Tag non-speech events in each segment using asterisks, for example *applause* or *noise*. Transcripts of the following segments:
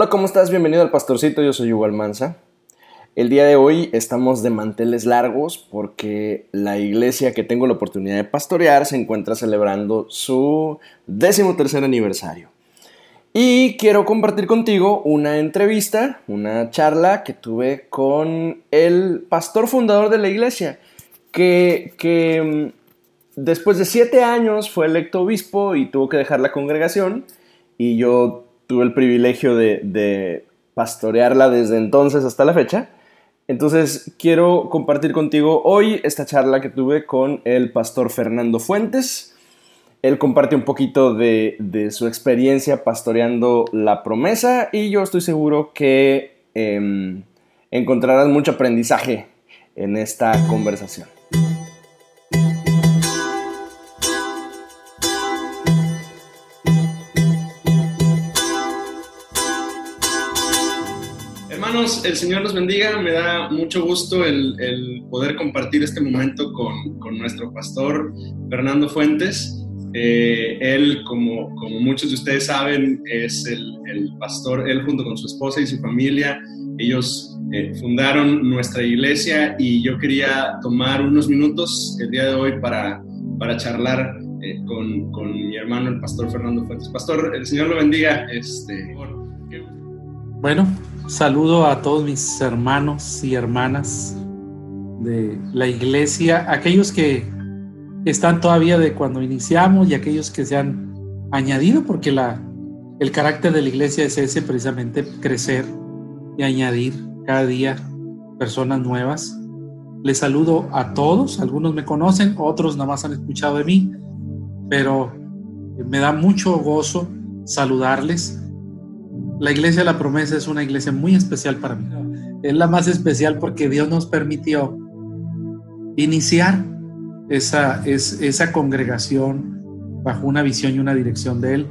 Hola, ¿cómo estás? Bienvenido al Pastorcito, yo soy Hugo Almanza. El día de hoy estamos de manteles largos porque la iglesia que tengo la oportunidad de pastorear se encuentra celebrando su décimo tercer aniversario. Y quiero compartir contigo una entrevista, una charla que tuve con el pastor fundador de la iglesia, que, que mm, después de siete años fue electo obispo y tuvo que dejar la congregación y yo tuve el privilegio de, pastorearla desde entonces hasta la fecha. Entonces quiero compartir contigo hoy esta charla que tuve con el pastor Fernando Fuentes. Él comparte un poquito de, su experiencia pastoreando la promesa y yo estoy seguro que em, encontrarás mucho aprendizaje en esta conversación. El Señor los bendiga. Me da mucho gusto el, poder compartir este momento con, nuestro pastor Fernando Fuentes. Eh, él, como, como, muchos de ustedes saben, es el, pastor, él junto con su esposa y su familia, ellos eh, fundaron nuestra iglesia y yo quería tomar unos minutos el día de hoy para, para charlar eh, con, con, mi hermano, el pastor Fernando Fuentes. Pastor, el Señor lo bendiga. Este, bueno, Saludo a todos mis hermanos y hermanas de la iglesia, aquellos que están todavía de cuando iniciamos y aquellos que se han añadido, porque el carácter de la iglesia es ese, precisamente crecer y añadir cada día personas nuevas. Les saludo a todos, algunos me conocen, otros nada más han escuchado de mí, pero me da mucho gozo saludarles la iglesia de la promesa es una iglesia muy especial para mí. Es la más especial porque Dios nos permitió iniciar esa, es, esa congregación bajo una visión y una dirección de Él.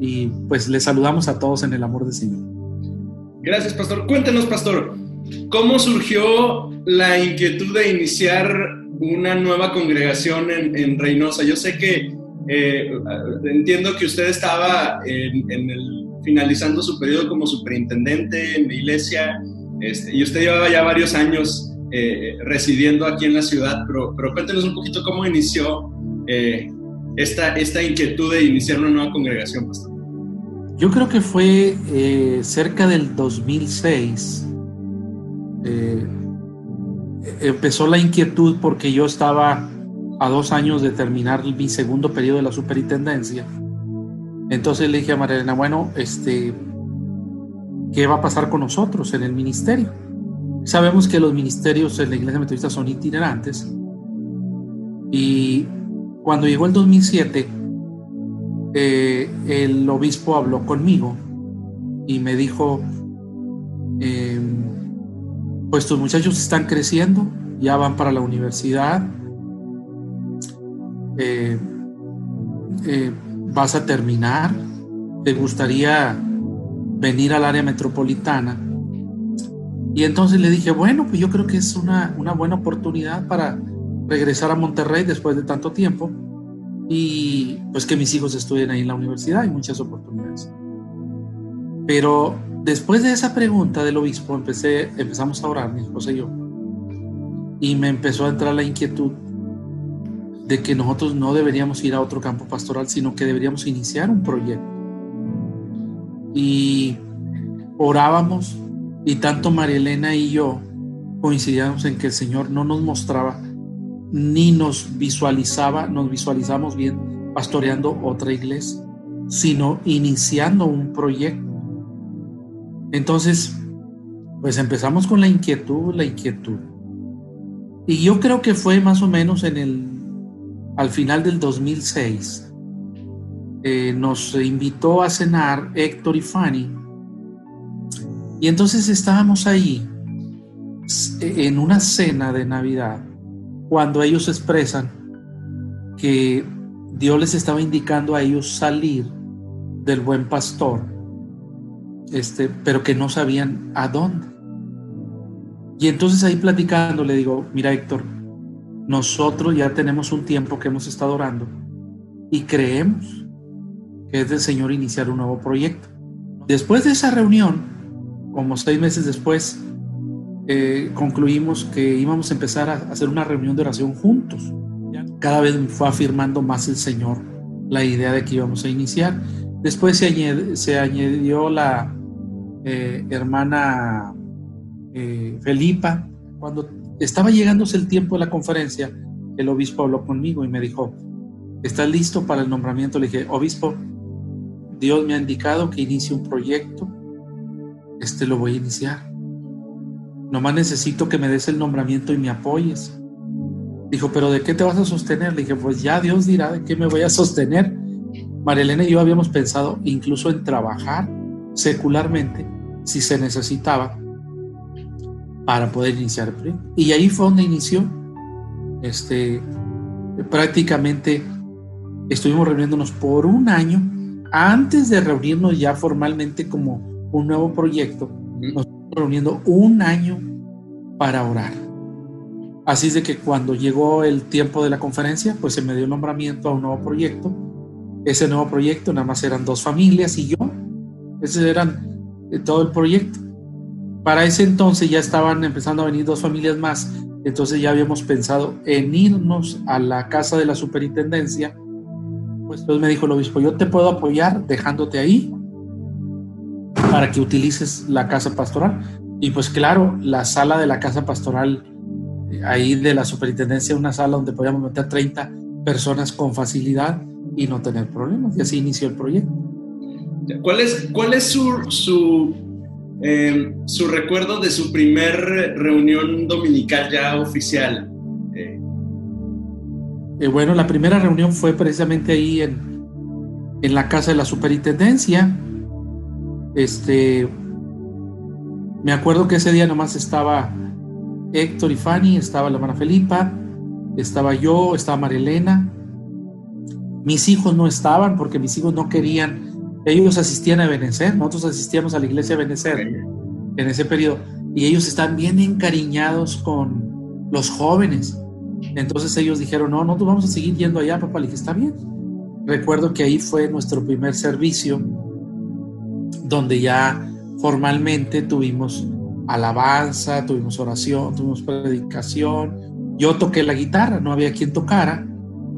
Y pues le saludamos a todos en el amor de Señor. Gracias, pastor. Cuéntenos, pastor, ¿cómo surgió la inquietud de iniciar una nueva congregación en, Reynosa? Yo sé que eh, entiendo que usted estaba en, en el finalizando su periodo como superintendente en la iglesia, este, y usted llevaba ya varios años eh, residiendo aquí en la ciudad, pero, pero cuéntenos un poquito cómo inició eh, esta, esta inquietud de iniciar una nueva congregación, pastor. Yo creo que fue eh, cerca del 2006. empezó la inquietud porque yo estaba a dos años de terminar mi segundo periodo de la superintendencia entonces le dije a María Elena, bueno, este, ¿qué va a pasar con nosotros en el ministerio? Sabemos que los ministerios en la iglesia metodista son itinerantes. Y cuando llegó el 2007, eh, el obispo habló conmigo y me dijo, em, pues tus muchachos están creciendo, ya van para la universidad. Eh, eh, vas a terminar, te gustaría venir al área metropolitana. Y entonces le dije, bueno, pues yo creo que es una, una buena oportunidad para regresar a Monterrey después de tanto tiempo y pues que mis hijos estudien ahí en la universidad, hay muchas oportunidades. Pero después de esa pregunta del obispo empecé, empezamos a orar, mi esposa y yo, y me empezó a entrar la inquietud de que nosotros no deberíamos ir a otro campo pastoral, sino que deberíamos iniciar un proyecto. Y orábamos y tanto María Elena y yo coincidíamos en que el Señor no nos mostraba ni nos visualizaba, nos visualizamos bien pastoreando otra iglesia, sino iniciando un proyecto. Entonces, pues empezamos con la inquietud, la inquietud. Y yo creo que fue más o menos en el al final del 2006, eh, nos invitó a cenar Héctor y Fanny. Y entonces estábamos ahí en una cena de Navidad cuando ellos expresan que Dios les estaba indicando a ellos salir del buen pastor, este, pero que no sabían a dónde. Y entonces ahí platicando le digo, mira Héctor, nosotros ya tenemos un tiempo que hemos estado orando y creemos que es del Señor iniciar un nuevo proyecto. Después de esa reunión, como seis meses después, eh, concluimos que íbamos a empezar a hacer una reunión de oración juntos. Cada vez fue afirmando más el Señor la idea de que íbamos a iniciar. Después se, añadió la eh, hermana eh, Felipa. Cuando estaba llegándose el tiempo de la conferencia, el obispo habló conmigo y me dijo, ¿estás listo para el nombramiento? Le dije, obispo, Dios me ha indicado que inicie un proyecto, este lo voy a iniciar. Nomás necesito que me des el nombramiento y me apoyes. Dijo, pero ¿de qué te vas a sostener? Le dije, pues ya Dios dirá de qué me voy a sostener. Marilena y yo habíamos pensado incluso en trabajar secularmente si se necesitaba para poder iniciar el proyecto. Y ahí fue donde inició. Este, prácticamente estuvimos reuniéndonos por un año antes de reunirnos ya formalmente como un nuevo proyecto. Nos estuvimos reuniendo un año para orar. Así es de que cuando llegó el tiempo de la conferencia, pues se me dio el nombramiento a un nuevo proyecto. Ese nuevo proyecto nada más eran dos familias y yo. Ese eran eh, todo el proyecto. Para ese entonces ya estaban empezando a venir dos familias más. Entonces ya habíamos pensado en irnos a la casa de la superintendencia. Pues entonces me dijo el obispo, yo te puedo apoyar dejándote ahí para que utilices la casa pastoral. Y pues claro, la sala de la casa pastoral ahí de la superintendencia una sala donde podíamos meter 30 personas con facilidad y no tener problemas. Y así inició el proyecto. ¿Cuál es, cuál es su, su, em, su recuerdo de su primer reunión dominical ya oficial? Eh. Eh, bueno, la primera reunión fue precisamente ahí en, en la casa de la superintendencia. Este, me acuerdo que ese día nomás estaba Héctor y Fanny, estaba la hermana Felipa, estaba yo, estaba Marilena. Mis hijos no estaban porque mis hijos no querían, ellos asistían a Benecer, nosotros asistíamos a la iglesia de Benecer en ese periodo y ellos están bien encariñados con los jóvenes. Entonces ellos dijeron, no, nosotros vamos a seguir yendo allá, papá. Le dije, está bien. Recuerdo que ahí fue nuestro primer servicio donde ya formalmente tuvimos alabanza, tuvimos oración, tuvimos predicación. Yo toqué la guitarra, no había quien tocara.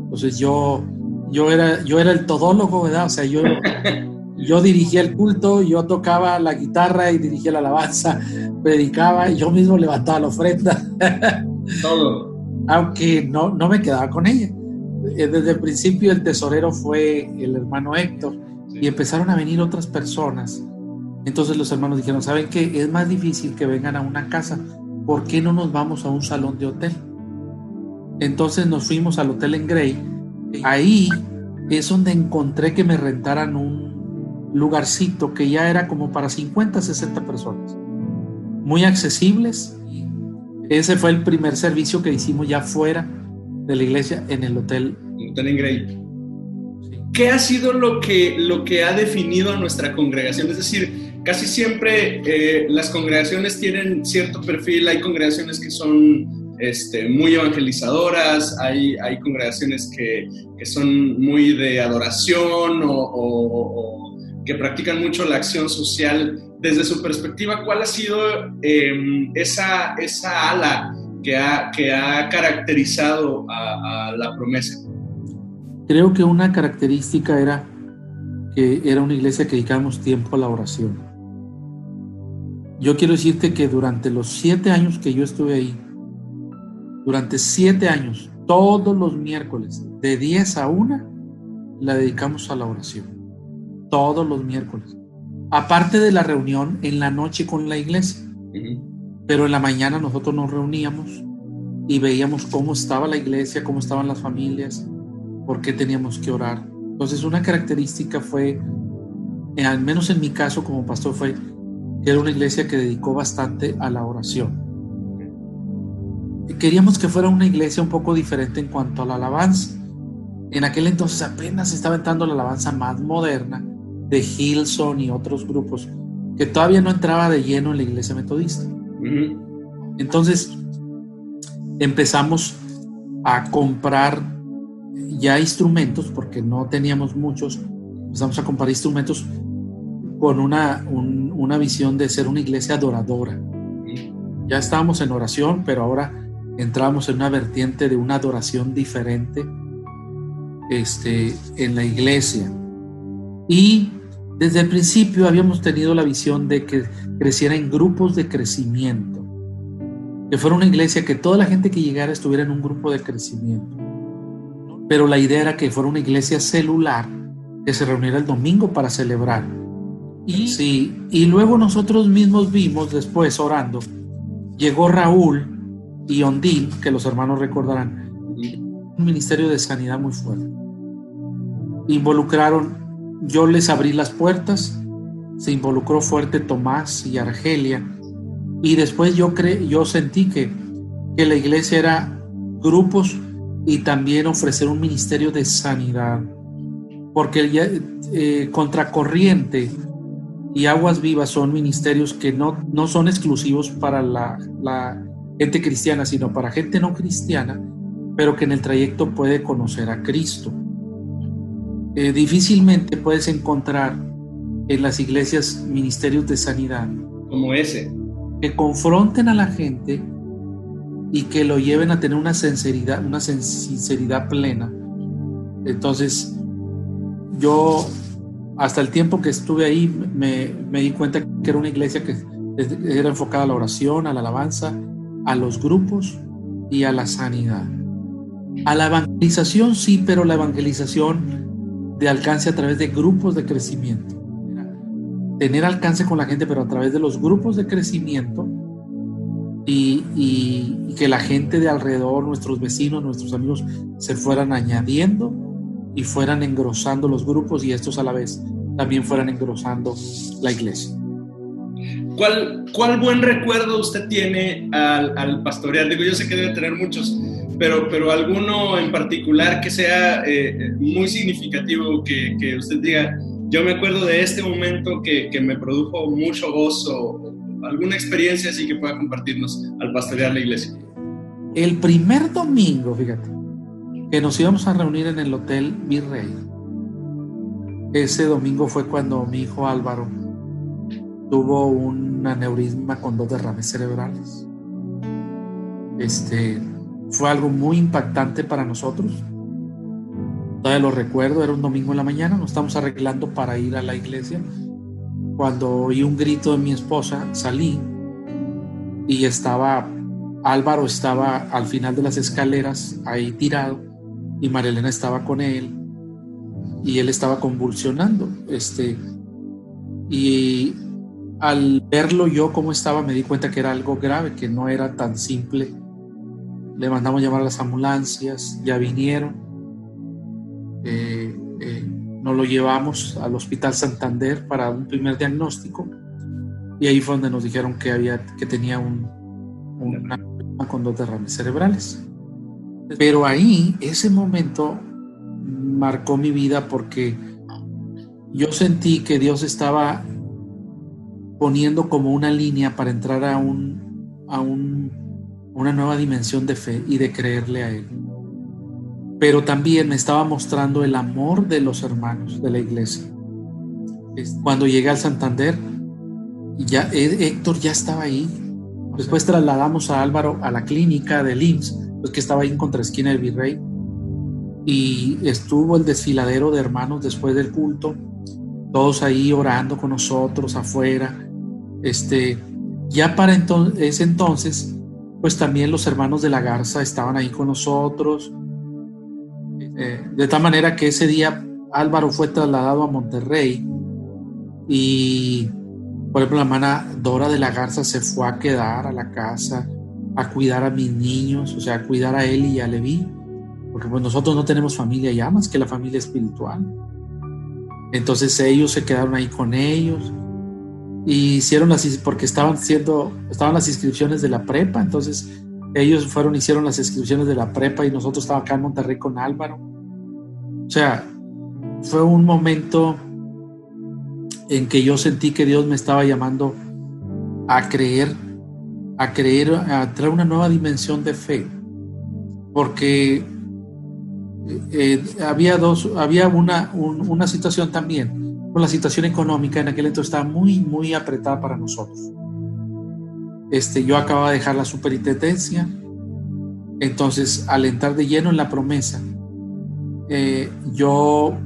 Entonces yo, yo, era, yo era el todólogo, ¿verdad? O sea, yo, *laughs* yo dirigía el culto, yo tocaba la guitarra y dirigía la alabanza, *laughs* predicaba y yo mismo levantaba la ofrenda. *laughs* Todo. Aunque no, no me quedaba con ella. Eh, desde el principio el tesorero fue el hermano Héctor y empezaron a venir otras personas entonces los hermanos dijeron, ¿saben qué? Es más difícil que vengan a una casa. ¿Por qué no nos vamos a un salón de hotel? Entonces nos fuimos al hotel en Grey. Ahí es donde encontré que me rentaran un lugarcito que ya era como para 50, 60 personas. Muy accesibles. Ese fue el primer servicio que hicimos ya fuera de la iglesia en el hotel. El hotel en Grey. ¿Qué ha sido lo que, lo que ha definido a nuestra congregación? Es decir, casi siempre eh, las congregaciones tienen cierto perfil, hay congregaciones que son este, muy evangelizadoras, hay, hay congregaciones que, que, son muy de adoración o, que practican mucho la acción social. Desde su perspectiva, ¿cuál ha sido em, esa, esa ala que ha, que ha caracterizado a, la promesa? Creo que una característica era que era una iglesia que dedicábamos tiempo a la oración. Yo quiero decirte que durante los siete años que yo estuve ahí, durante siete años, todos los miércoles, de 10 a 1, la dedicamos a la oración. Todos los miércoles. Aparte de la reunión en la noche con la iglesia. Pero en la mañana nosotros nos reuníamos y veíamos cómo estaba la iglesia, cómo estaban las familias, por qué teníamos que orar. Entonces una característica fue, al menos en mi caso como pastor, fue era una iglesia que dedicó bastante a la oración. Queríamos que fuera una iglesia un poco diferente en cuanto a la alabanza. En aquel entonces apenas estaba entrando la alabanza más moderna de Hillsong y otros grupos que todavía no entraba de lleno en la iglesia metodista. Entonces empezamos a comprar ya instrumentos, porque no teníamos muchos, empezamos a comprar instrumentos con una, una visión de ser una iglesia adoradora. Ya estábamos en oración, pero ahora entramos en una vertiente de una adoración diferente este, en la iglesia. Y desde el principio habíamos tenido la visión de que creciera en grupos de crecimiento, que fuera una iglesia que toda la gente que llegara estuviera en un grupo de crecimiento. Pero la idea era que fuera una iglesia celular que se reuniera el domingo para celebrar. Y, sí, y luego nosotros mismos vimos después orando, llegó Raúl y Ondil, que los hermanos recordarán, un ministerio de sanidad muy fuerte. Involucraron, yo les abrí las puertas, se involucró fuerte Tomás y Argelia, y después yo, cre yo sentí que, que la iglesia era grupos y también ofrecer un ministerio de sanidad, porque eh, contracorriente y aguas vivas son ministerios que no, no son exclusivos para la, la gente cristiana, sino para gente no cristiana, pero que en el trayecto puede conocer a Cristo. Eh, difícilmente puedes encontrar en las iglesias ministerios de sanidad como ese que confronten a la gente y que lo lleven a tener una sinceridad, una sinceridad plena. Entonces, yo hasta el tiempo que estuve ahí me, me di cuenta que era una iglesia que era enfocada a la oración, a la alabanza, a los grupos y a la sanidad. A la evangelización sí, pero la evangelización de alcance a través de grupos de crecimiento. Tener alcance con la gente, pero a través de los grupos de crecimiento y, y, que la gente de alrededor, nuestros vecinos, nuestros amigos, se fueran añadiendo y fueran engrosando los grupos y estos a la vez también fueran engrosando la iglesia. ¿Cuál, ¿Cuál buen recuerdo usted tiene al, al pastorear? Digo, yo sé que debe tener muchos, pero, pero alguno en particular que sea eh, muy significativo, que, que, usted diga, yo me acuerdo de este momento que, que, me produjo mucho gozo, alguna experiencia así que pueda compartirnos al pastorear la iglesia. El primer domingo, fíjate, que nos íbamos a reunir en el Hotel Virrey, ese domingo fue cuando mi hijo Álvaro tuvo un aneurisma con dos derrames cerebrales. Este fue algo muy impactante para nosotros. Todavía lo recuerdo, era un domingo en la mañana, nos estamos arreglando para ir a la iglesia. Cuando oí un grito de mi esposa, salí y estaba Álvaro estaba al final de las escaleras ahí tirado y Marilena estaba con él y él estaba convulsionando. Este, y al verlo yo cómo estaba, me di cuenta que era algo grave, que no era tan simple. Le mandamos llamar a las ambulancias, ya vinieron. Eh, eh, nos lo llevamos al Hospital Santander para un primer diagnóstico y ahí fue donde nos dijeron que, había, que tenía un, una con dos derrames cerebrales. Pero ahí, ese momento marcó mi vida porque yo sentí que Dios estaba poniendo como una línea para entrar a, un, a un, una nueva dimensión de fe y de creerle a Él. Pero también me estaba mostrando el amor de los hermanos de la iglesia. Cuando llegué al Santander, ya Héctor ya estaba ahí. Después trasladamos a Álvaro a la clínica del IMSS, pues que estaba ahí en contraesquina del Virrey. Y estuvo el desfiladero de hermanos después del culto, todos ahí orando con nosotros afuera este, ya para entonces, ese entonces, pues también los hermanos de la Garza estaban ahí con nosotros. Eh, de tal manera que ese día Álvaro fue trasladado a Monterrey y, por ejemplo, la hermana Dora de la Garza se fue a quedar a la casa a cuidar a mis niños, o sea, a cuidar a él y a Levi, porque pues nosotros no tenemos familia ya más que la familia espiritual. Entonces ellos se quedaron ahí con ellos y hicieron las porque estaban siendo estaban las inscripciones de la prepa entonces ellos fueron hicieron las inscripciones de la prepa y nosotros estábamos acá en Monterrey con Álvaro. O sea fue un momento en que yo sentí que Dios me estaba llamando a creer a creer a traer una nueva dimensión de fe porque eh, había dos había una una situación también Por la situación económica en aquel entonces estaba muy, muy apretada para nosotros. Este, yo acababa de dejar la superintendencia, entonces al entrar de lleno en la promesa, eh, yo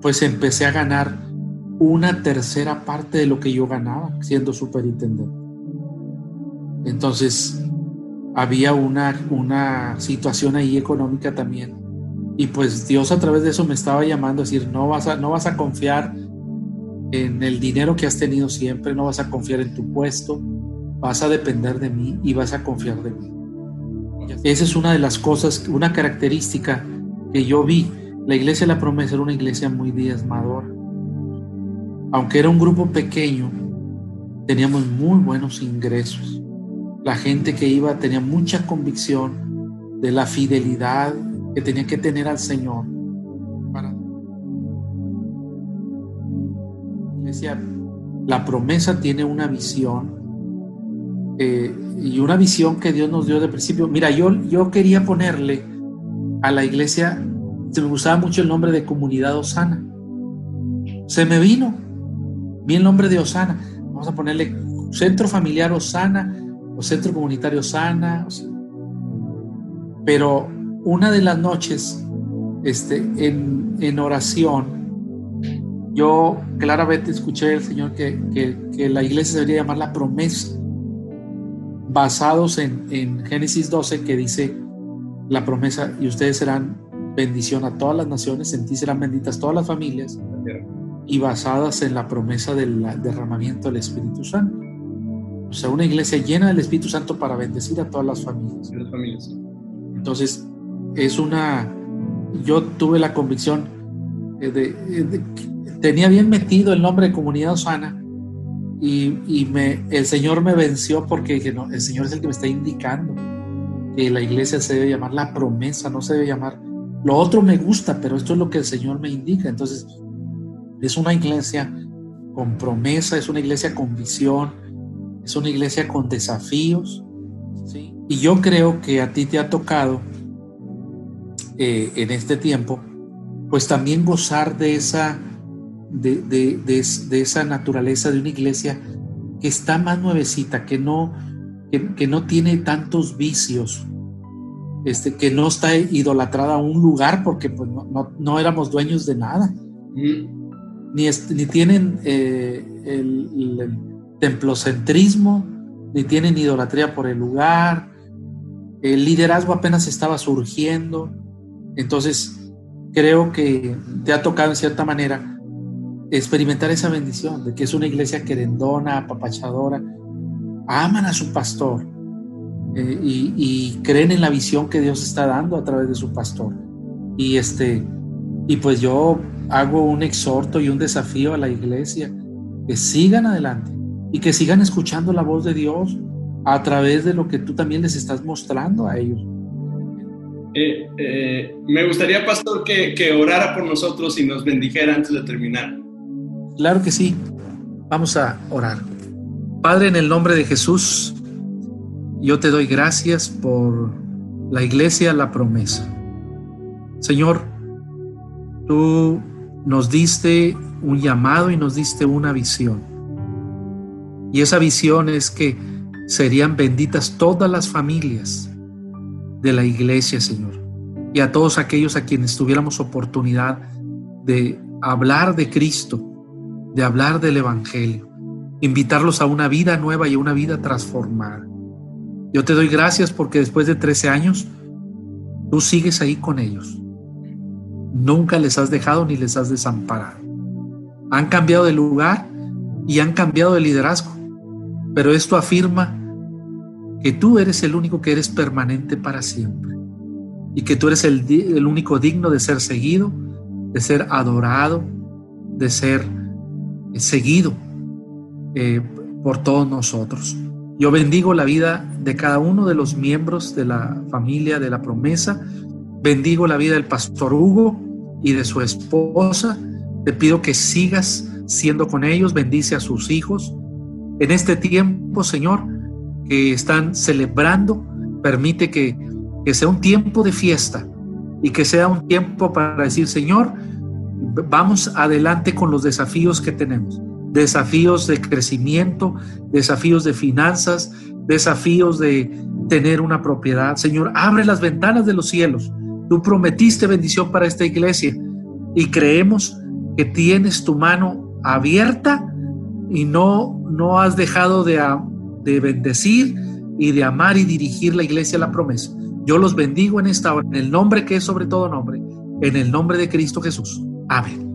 pues empecé a ganar una tercera parte de lo que yo ganaba siendo superintendente. Entonces, había una, una situación ahí económica también. Y pues Dios a través de eso me estaba llamando a decir, no vas a, no vas a confiar en el dinero que has tenido siempre, no vas a confiar en tu puesto, vas a depender de mí y vas a confiar de mí. Esa es una de las cosas, una característica que yo vi. La iglesia de la promesa era una iglesia muy diezmadora aunque era un grupo pequeño, teníamos muy buenos ingresos. La gente que iba tenía mucha convicción de la fidelidad que tenía que tener al Señor. La promesa tiene una visión eh, y una visión que Dios nos dio de principio. Mira, yo, yo quería ponerle a la iglesia, se me gustaba mucho el nombre de comunidad Osana. Se me vino, vi el nombre de Osana, vamos a ponerle centro familiar Osana o centro comunitario Osana. Pero una de las noches, este, en, en oración, yo claramente escuché al Señor que, que, la iglesia debería llamar la promesa, basados en, en Génesis 12, que dice la promesa, y ustedes serán bendición a todas las naciones, en ti serán benditas todas las familias y basadas en la promesa del derramamiento del Espíritu Santo. O sea, una iglesia llena del Espíritu Santo para bendecir a todas las familias. Las familias. Entonces, es una... Yo tuve la convicción eh, de, eh, de, tenía bien metido el nombre de Comunidad Osana y, y me, el Señor me venció porque dije, no, el Señor es el que me está indicando que la iglesia se debe llamar la promesa, no se debe llamar... Lo otro me gusta, pero esto es lo que el Señor me indica. Entonces, es una iglesia con promesa, es una iglesia con visión, es una iglesia con desafíos. Y yo creo que a ti te ha tocado eh, en este tiempo, pues también gozar de esa, de, esa naturaleza de una iglesia que está más nuevecita, que no, que, no tiene tantos vicios, este, que no está idolatrada a un lugar porque pues, no, éramos dueños de nada. Mm. Ni, ni tienen eh, el, templocentrismo, ni tienen idolatría por el lugar, el liderazgo apenas estaba surgiendo, entonces creo que te ha tocado en cierta manera experimentar esa bendición de que es una iglesia querendona, apapachadora, aman a su pastor eh, y, creen en la visión que Dios está dando a través de su pastor. Y este, y pues yo hago un exhorto y un desafío a la iglesia, que sigan adelante y que sigan escuchando la voz de Dios a través de lo que tú también les estás mostrando a ellos. Eh, eh, me gustaría, pastor, que, que orara por nosotros y nos bendijera antes de terminar. Claro que sí. Vamos a orar. Padre, en el nombre de Jesús, yo te doy gracias por la iglesia, la promesa. Señor, tú nos diste un llamado y nos diste una visión. Y esa visión es que serían benditas todas las familias de la iglesia, Señor. Y a todos aquellos a quienes tuviéramos oportunidad de hablar de Cristo, de hablar del Evangelio, invitarlos a una vida nueva y a una vida transformada. Yo te doy gracias porque después de 13 años, tú sigues ahí con ellos Nunca les has dejado ni les has desamparado. Han cambiado de lugar y han cambiado de liderazgo, pero esto afirma que tú eres el único que eres permanente para siempre y que tú eres el, único digno de ser seguido, de ser adorado, de ser seguido eh, por todos nosotros. Yo bendigo la vida de cada uno de los miembros de la familia de la promesa Bendigo la vida del pastor Hugo y de su esposa. Te pido que sigas siendo con ellos. Bendice a sus hijos. En este tiempo, Señor, que están celebrando, permite que, sea un tiempo de fiesta y que sea un tiempo para decir, Señor, vamos adelante con los desafíos que tenemos. Desafíos de crecimiento, desafíos de finanzas, desafíos de tener una propiedad. Señor, abre las ventanas de los cielos. Tú prometiste bendición para esta iglesia y creemos que tienes tu mano abierta y no, no has dejado de, de bendecir y de amar y dirigir la iglesia a la promesa. Yo los bendigo en esta hora, en el nombre que es sobre todo nombre, en el nombre de Cristo Jesús. Amén.